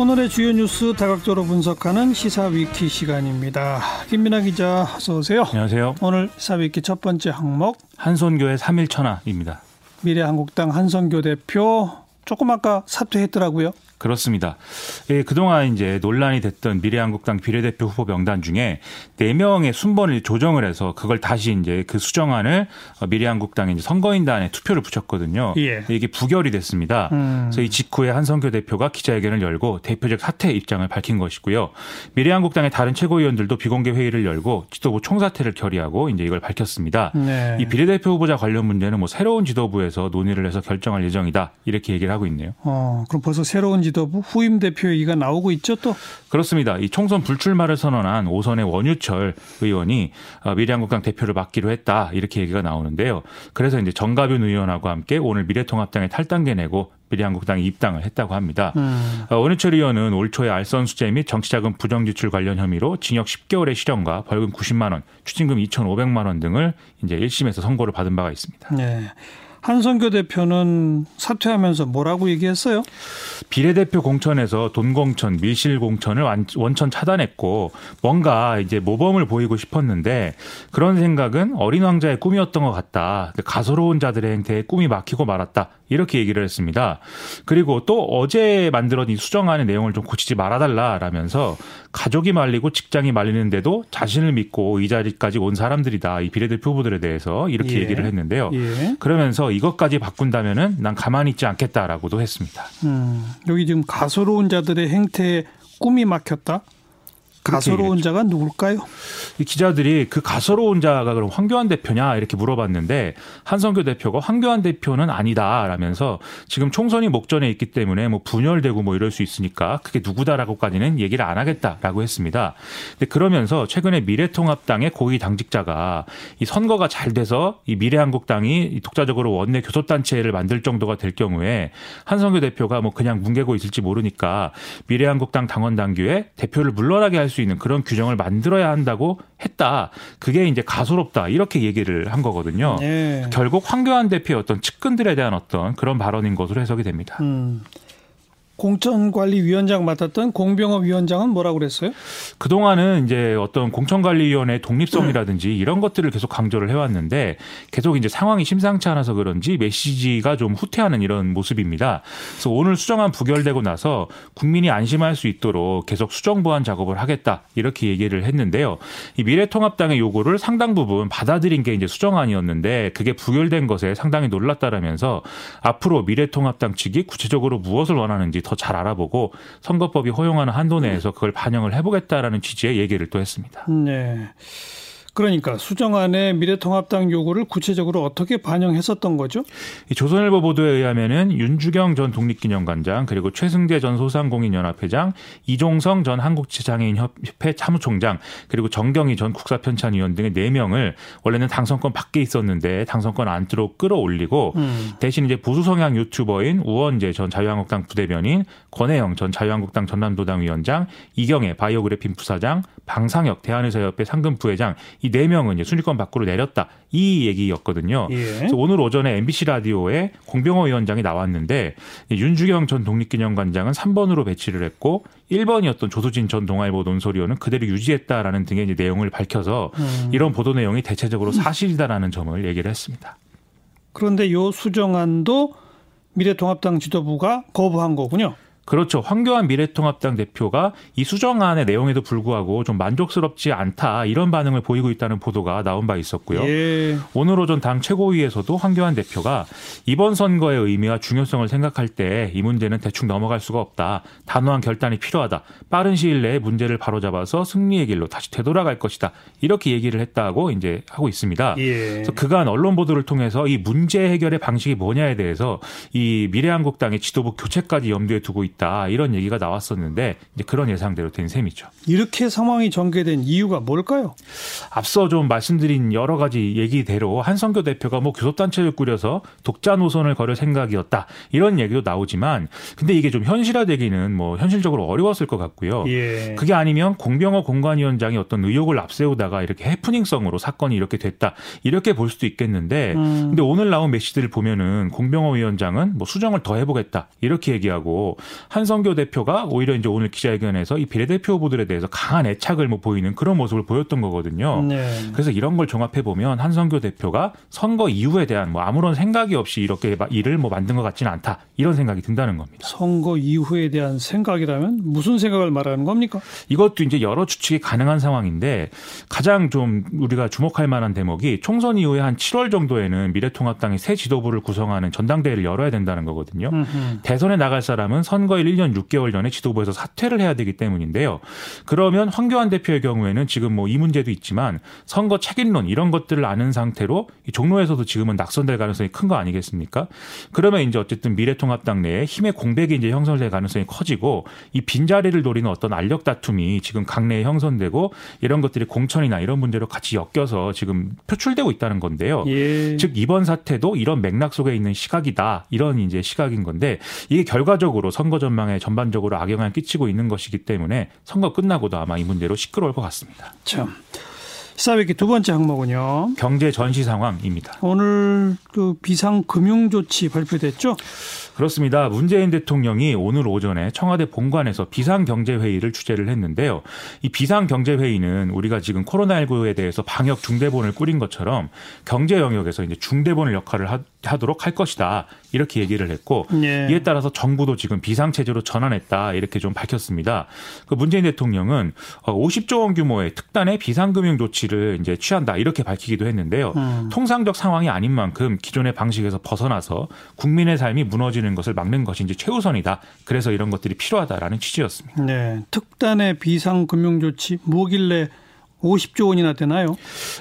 오늘의 주요 뉴스 다각도로 분석하는 시사위키 시간입니다. 김민아 기자 어서 오세요. 안녕하세요. 오늘 시사위키 첫 번째 항목 한손교의 3일 천하입니다. 미래한국당 한선교 대표 조금 아까 사퇴했더라고요. 그렇습니다. 예, 그동안 이제 논란이 됐던 미래한국당 비례대표 후보 명단 중에 4명의 순번을 조정을 해서 그걸 다시 이제 그 수정안을 미래한국당의 이제 선거인단에 투표를 붙였거든요. 예. 이게 부결이 됐습니다. 음. 그래서 이 직후에 한성교 대표가 기자회견을 열고 대표적 사퇴 입장을 밝힌 것이고요. 미래한국당의 다른 최고위원들도 비공개 회의를 열고 지도부 총사퇴를 결의하고 이제 이걸 밝혔습니다. 네. 이 비례대표 후보자 관련 문제는 뭐 새로운 지도부에서 논의를 해서 결정할 예정이다 이렇게 얘기를 하고 있네요. 어, 그럼 벌써 새로운 지 도부 후임 대표 얘기가 나오고 있죠 또? 그렇습니다. 이 총선 불출마를 선언한 오선의 원유철 의원이 어, 미래한국당 대표를 맡기로 했다 이렇게 얘기가 나오는데요. 그래서 이제 정가변 의원하고 함께 오늘 미래통합당에 탈당계 내고 미래한국당에 입당을 했다고 합니다. 음. 어, 원유철 의원은 올 초에 알선 수재 및 정치자금 부정 유출 관련 혐의로 징역 10개월의 실형과 벌금 90만 원, 추징금 2,500만 원 등을 이제 1심에서 선고를 받은 바가 있습니다. 네. 한성교 대표는 사퇴하면서 뭐라고 얘기했어요? 비례대표 공천에서 돈 공천, 밀실 공천을 원천 차단했고 뭔가 이제 모범을 보이고 싶었는데 그런 생각은 어린 왕자의 꿈이었던 것 같다. 가소로운 자들의 행태에 꿈이 막히고 말았다. 이렇게 얘기를 했습니다. 그리고 또 어제 만들어진 수정안의 내용을 좀 고치지 말아달라라면서 가족이 말리고 직장이 말리는데도 자신을 믿고 이 자리까지 온 사람들이다. 이 비례대표 후보들에 대해서 이렇게 예. 얘기를 했는데요. 예. 그러면서 이것까지 바꾼다면은 난 가만히 있지 않겠다라고도 했습니다. 음, 여기 지금 가소로운 자들의 행태에 꿈이 막혔다? 가소로운 자가 누굴까요? 이 기자들이 그 가소로운 자가 그럼 황교안 대표냐 이렇게 물어봤는데 한성교 대표가 황교안 대표는 아니다라면서 지금 총선이 목전에 있기 때문에 뭐 분열되고 뭐 이럴 수 있으니까 그게 누구다라고까지는 얘기를 안 하겠다라고 했습니다. 근데 그러면서 최근에 미래통합당의 고위 당직자가 이 선거가 잘 돼서 이 미래한국당이 독자적으로 원내 교섭단체를 만들 정도가 될 경우에 한성교 대표가 뭐 그냥 뭉개고 있을지 모르니까 미래한국당 당원 당규에 대표를 물러나게 할수 있는 그런 규정을 만들어야 한다고 했다. 그게 이제 가소롭다. 이렇게 얘기를 한 거거든요. 네. 결국 황교안 대표의 어떤 측근들에 대한 어떤 그런 발언인 것으로 해석이 됩니다. 음. 공천관리위원장 맡았던 공병업 위원장은 뭐라고 그랬어요? 그동안은 이제 어떤 공천관리위원회 독립성이라든지 이런 것들을 계속 강조를 해왔는데 계속 이제 상황이 심상치 않아서 그런지 메시지가 좀 후퇴하는 이런 모습입니다. 그래서 오늘 수정안 부결되고 나서 국민이 안심할 수 있도록 계속 수정 보완 작업을 하겠다 이렇게 얘기를 했는데요. 이 미래통합당의 요구를 상당 부분 받아들인 게 이제 수정안이었는데 그게 부결된 것에 상당히 놀랐다라면서 앞으로 미래통합당 측이 구체적으로 무엇을 원하는지 더 잘 알아보고 선거법이 허용하는 한도 내에서 그걸 반영을 해보겠다라는 취지의 얘기를 또 했습니다. 네. 그러니까 수정안에 미래통합당 요구를 구체적으로 어떻게 반영했었던 거죠? 이 조선일보 보도에 의하면은 윤주경 전 독립기념관장 그리고 최승대 전 소상공인연합회장 이종성 전 한국지장애인협회 사무총장 그리고 정경희 전 국사편찬위원 등의 4 명을 원래는 당선권 밖에 있었는데 당선권 안으로 끌어올리고 음. 대신 이제 보수 성향 유튜버인 우원재 전 자유한국당 부대변인 권혜영 전 자유한국당 전남도당 위원장 이경애 바이오그래핀 부사장 방상혁 대한의사협회 상금 부회장 이 네 명은 이제 순위권 밖으로 내렸다 이 얘기였거든요. 예. 그래서 오늘 오전에 MBC 라디오에 공병호 위원장이 나왔는데 윤주경 전 독립기념관장은 3번으로 배치를 했고 1번이었던 조수진 전 동아일보 논설위원은 그대로 유지했다라는 등의 내용을 밝혀서 음. 이런 보도 내용이 대체적으로 사실이다라는 점을 얘기를 했습니다. 그런데 요 수정안도 미래통합당 지도부가 거부한 거군요. 그렇죠. 황교안 미래통합당 대표가 이 수정안의 내용에도 불구하고 좀 만족스럽지 않다 이런 반응을 보이고 있다는 보도가 나온 바 있었고요. 예. 오늘 오전 당 최고위에서도 황교안 대표가 이번 선거의 의미와 중요성을 생각할 때 이 문제는 대충 넘어갈 수가 없다. 단호한 결단이 필요하다. 빠른 시일 내에 문제를 바로잡아서 승리의 길로 다시 되돌아갈 것이다. 이렇게 얘기를 했다고 이제 하고 있습니다. 예. 그래서 그간 언론 보도를 통해서 이 문제 해결의 방식이 뭐냐에 대해서 이 미래한국당의 지도부 교체까지 염두에 두고 있다. 이런 얘기가 나왔었는데 이제 그런 예상대로 된 셈이죠. 이렇게 상황이 전개된 이유가 뭘까요? 앞서 좀 말씀드린 여러 가지 얘기대로 한성교 대표가 뭐 교섭단체를 꾸려서 독자 노선을 걸을 생각이었다 이런 얘기도 나오지만 근데 이게 좀 현실화되기는 뭐 현실적으로 어려웠을 것 같고요. 예. 그게 아니면 공병호 공관위원장이 어떤 의혹을 앞세우다가 이렇게 해프닝성으로 사건이 이렇게 됐다 이렇게 볼 수도 있겠는데 음. 근데 오늘 나온 메시지를 보면은 공병호 위원장은 뭐 수정을 더 해보겠다 이렇게 얘기하고 한성교 대표가 오히려 이제 오늘 기자회견에서 이 비례대표 후보들에 대해서 강한 애착을 뭐 보이는 그런 모습을 보였던 거거든요. 네. 그래서 이런 걸 종합해 보면 한성교 대표가 선거 이후에 대한 뭐 아무런 생각이 없이 이렇게 일을 뭐 만든 것 같지는 않다 이런 생각이 든다는 겁니다. 선거 이후에 대한 생각이라면 무슨 생각을 말하는 겁니까? 이것도 이제 여러 추측이 가능한 상황인데 가장 좀 우리가 주목할 만한 대목이 총선 이후에 한 7월 정도에는 미래통합당이 새 지도부를 구성하는 전당대회를 열어야 된다는 거거든요. 음흠. 대선에 나갈 사람은 선거일 1년 6개월 전에 지도부에서 사퇴를 해야 되기 때문인데요. 그러면 황교안 대표의 경우에는 지금 뭐 이 문제도 있지만 선거 책임론 이런 것들을 아는 상태로 종로에서도 지금은 낙선될 가능성이 큰 거 아니겠습니까? 그러면 이제 어쨌든 미래통합당 내에 힘의 공백이 이제 형성될 가능성이 커지고 이 빈자리를 노리는 어떤 알력 다툼이 지금 강내에 형성되고 이런 것들이 공천이나 이런 문제로 같이 엮여서 지금 표출되고 있다는 건데요. 예. 즉 이번 사태도 이런 맥락 속에 있는 시각이다. 이런 이제 시각인 건데 이게 결과적으로 선거 전망에 전반적으로 악영향을 끼치고 있는 것이기 때문에 선거 끝나고도 아마 이 문제로 시끄러울 것 같습니다. 참. 시사회기 두 번째 항목은요. 경제 전시 상황입니다. 오늘 그 비상 금융 조치 발표됐죠? 그렇습니다. 문재인 대통령이 오늘 오전에 청와대 본관에서 비상 경제 회의를 주재를 했는데요. 이 비상 경제 회의는 우리가 지금 코로나19에 대해서 방역 중대본을 꾸린 것처럼 경제 영역에서 이제 중대본을 역할을 하, 하도록 할 것이다. 이렇게 얘기를 했고 예. 이에 따라서 정부도 지금 비상체제로 전환했다. 이렇게 좀 밝혔습니다. 그 문재인 대통령은 50조 어, 원 규모의 특단의 비상금융 조치를 이제 취한다. 이렇게 밝히기도 했는데요. 음. 통상적 상황이 아닌 만큼 기존의 방식에서 벗어나서 국민의 삶이 무너지는 것을 막는 것이 이제 최우선이다. 그래서 이런 것들이 필요하다라는 취지였습니다. 네. 특단의 비상금융 조치 뭐길래 50조 원이나 되나요?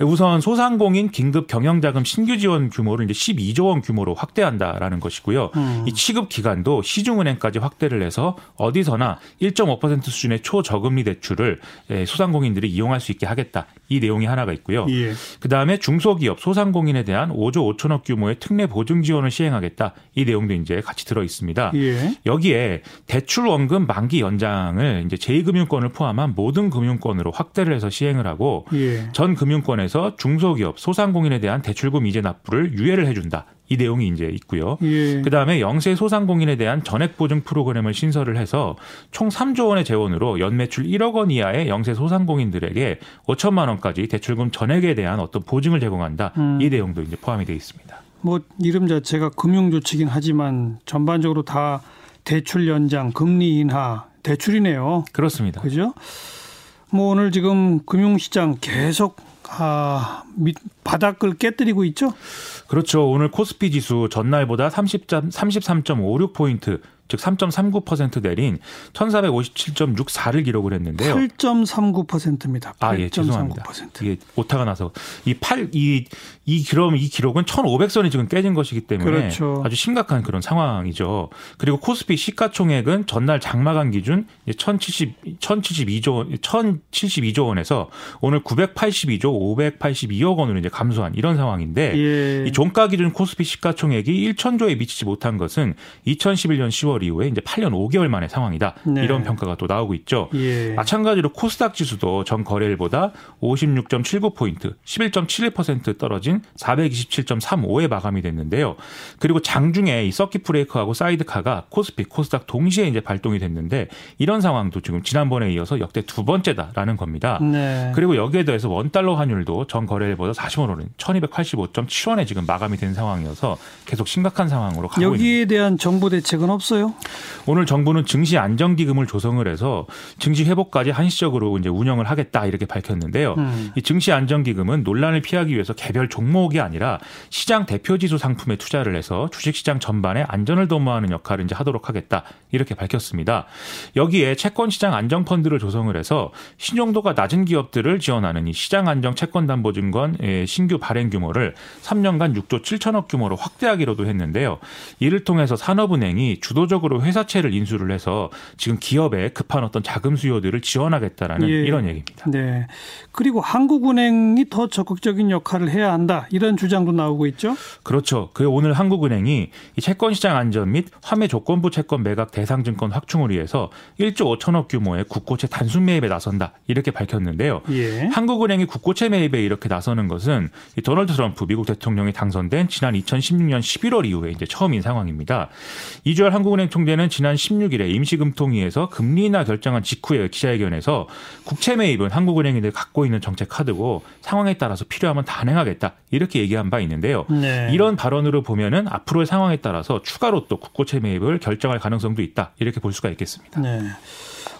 우선 소상공인 긴급 경영자금 신규 지원 규모를 이제 12조 원 규모로 확대한다라는 것이고요. 음. 이 취급 기간도 시중은행까지 확대를 해서 어디서나 1.5% 수준의 초저금리 대출을 예, 소상공인들이 이용할 수 있게 하겠다. 이 내용이 하나가 있고요. 예. 그다음에 중소기업 소상공인에 대한 5조 5천억 규모의 특례 보증 지원을 시행하겠다. 이 내용도 이제 같이 들어 있습니다. 예. 여기에 대출 원금 만기 연장을 이제 제2금융권을 포함한 모든 금융권으로 확대를 해서 시행을 신청을 하고 예. 전 금융권에서 중소기업, 소상공인에 대한 대출금 이제 납부를 유예를 해준다. 이 내용이 이제 있고요. 예. 그 다음에 영세 소상공인에 대한 전액 보증 프로그램을 신설을 해서 총 3조 원의 재원으로 연매출 1억 원 이하의 영세 소상공인들에게 5천만 원까지 대출금 전액에 대한 어떤 보증을 제공한다. 음. 이 내용도 이제 포함이 되어 있습니다. 뭐 이름 자체가 금융 조치긴 하지만 전반적으로 다 대출 연장, 금리 인하, 대출이네요. 그렇습니다. 그죠? 뭐 오늘 지금 금융시장 계속 아, 밑, 바닥을 깨뜨리고 있죠? 그렇죠. 오늘 코스피 지수 전날보다 30, 33.56포인트 즉 3.39% 내린 1457.64를 기록을 했는데요. 8.39%입니다. 8. 아, 예, 죄송합니다. 이게 오타가 나서 이 8, 이, 이, 그럼 이 기록은 1,500선이 지금 깨진 것이기 때문에 그렇죠. 아주 심각한 그런 상황이죠. 그리고 코스피 시가총액은 전날 장마간 기준 1,070, 1,072조, 1,072조 원에서 오늘 982조 582억 원으로 이제 감소한 이런 상황인데 예. 이 종가 기준 코스피 시가총액이 1,000조에 미치지 못한 것은 2011년 10월 10월 이후에 이제 8년 5개월 만의 상황이다. 네. 이런 평가가 또 나오고 있죠. 예. 마찬가지로 코스닥 지수도 전 거래일보다 56.79포인트, 11.71% 떨어진 427.35에 마감이 됐는데요. 그리고 장중에 이 서킷 브레이크하고 사이드카가 코스피, 코스닥 동시에 이제 발동이 됐는데 이런 상황도 지금 지난번에 이어서 역대 두 번째다라는 겁니다. 네. 그리고 여기에 더해서 원달러 환율도 전 거래일보다 40원 오른 1285.7원에 지금 마감이 된 상황이어서 계속 심각한 상황으로 가고 있습니다. 여기에 대한 정부 대책은 없어요? 있어요? 오늘 정부는 증시 안정기금을 조성을 해서 증시 회복까지 한시적으로 이제 운영을 하겠다 이렇게 밝혔는데요. 음. 이 증시 안정기금은 논란을 피하기 위해서 개별 종목이 아니라 시장 대표지수 상품에 투자를 해서 주식시장 전반에 안전을 도모하는 역할을 이제 하도록 하겠다 이렇게 밝혔습니다. 여기에 채권시장 안정펀드를 조성을 해서 신용도가 낮은 기업들을 지원하는 이 시장 안정 채권담보증권 신규 발행 규모를 3년간 6조 7천억 규모로 확대하기로도 했는데요. 이를 통해서 산업은행이 주도적 적극적으로 회사채를 인수를 해서 지금 기업에 급한 어떤 자금 수요들을 지원하겠다라는 예. 이런 얘기입니다. 네. 그리고 한국은행이 더 적극적인 역할을 해야 한다. 이런 주장도 나오고 있죠. 그렇죠. 그 오늘 한국은행이 이 채권 시장 안전 및 화매 조건부 채권 매각 대상 증권 확충을 위해서 1조 5천억 규모의 국고채 단순 매입에 나선다. 이렇게 밝혔는데요. 예. 한국은행이 국고채 매입에 이렇게 나서는 것은 이 도널드 트럼프 미국 대통령이 당선된 지난 2016년 11월 이후에 이제 처음인 상황입니다. 이주열 한국은행 한국은행 총재는 지난 16일에 임시금통위에서 금리 인하 결정한 직후에 기자회견에서 국채 매입은 한국은행이 갖고 있는 정책 카드고 상황에 따라서 필요하면 단행하겠다 이렇게 얘기한 바 있는데요. 네. 이런 발언으로 보면은 앞으로의 상황에 따라서 추가로 또 국고채 매입을 결정할 가능성도 있다 이렇게 볼 수가 있겠습니다. 네.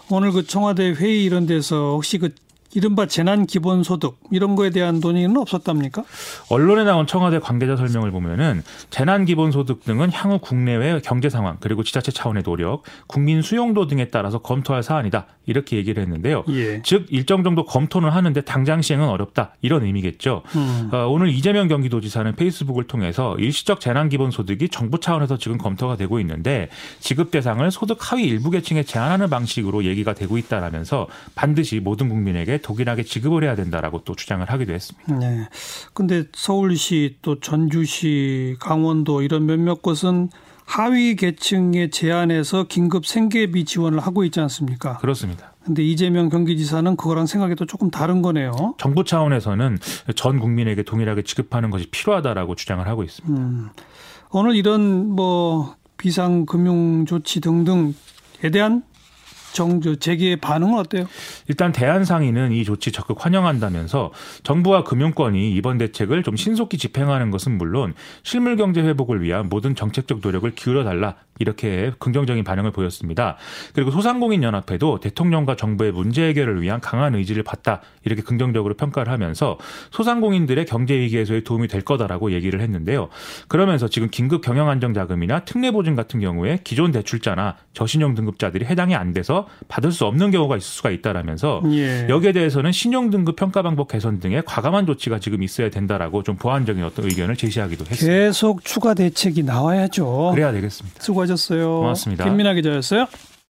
오늘 그 청와대 회의 이런 데서 혹시 그 이른바 재난 기본 소득 이런 거에 대한 논의는 없었답니까? 언론에 나온 청와대 관계자 설명을 보면은 재난 기본 소득 등은 향후 국내외 경제 상황 그리고 지자체 차원의 노력, 국민 수용도 등에 따라서 검토할 사안이다 이렇게 얘기를 했는데요. 예. 즉 일정 정도 검토는 하는데 당장 시행은 어렵다 이런 의미겠죠. 음. 어, 오늘 이재명 경기도지사는 페이스북을 통해서 일시적 재난 기본 소득이 정부 차원에서 지금 검토가 되고 있는데 지급 대상을 소득 하위 일부 계층에 제한하는 방식으로 얘기가 되고 있다라면서 반드시 모든 국민에게 독일하게 지급을 해야 된다라고 또 주장을 하기도 했습니다. 네. 근데 서울시 또 전주시 강원도 이런 몇몇 곳은 하위 계층에 제한해서 긴급 생계비 지원을 하고 있지 않습니까? 그렇습니다. 근데 이재명 경기지사는 그거랑 생각이 또 조금 다른 거네요. 정부 차원에서는 전 국민에게 동일하게 지급하는 것이 필요하다라고 주장을 하고 있습니다. 음. 오늘 이런 뭐 비상금융 조치 등등에 대한 정조 재계의 반응은 어때요? 일단 대한상인은 이 조치 적극 환영한다면서 정부와 금융권이 이번 대책을 좀 신속히 집행하는 것은 물론 실물 경제 회복을 위한 모든 정책적 노력을 기울여 달라 이렇게 긍정적인 반응을 보였습니다. 그리고 소상공인 연합회도 대통령과 정부의 문제 해결을 위한 강한 의지를 봤다 이렇게 긍정적으로 평가를 하면서 소상공인들의 경제 위기에서의 도움이 될 거다라고 얘기를 했는데요. 그러면서 지금 긴급 경영 안정 자금이나 특례 보증 같은 경우에 기존 대출자나 저신용 등급자들이 해당이 안 돼서 받을 수 없는 경우가 있을 수가 있다라 면서 예. 여기에 대해서는 신용 등급 평가 방법 개선 등의 과감한 조치가 지금 있어야 된다라고 좀 보완적인 어떤 의견을 제시하기도 했습니다. 계속 추가 대책이 나와야죠. 그래야 되겠습니다. 수고하셨어요. 고맙습니다. 김민아 기자였어요.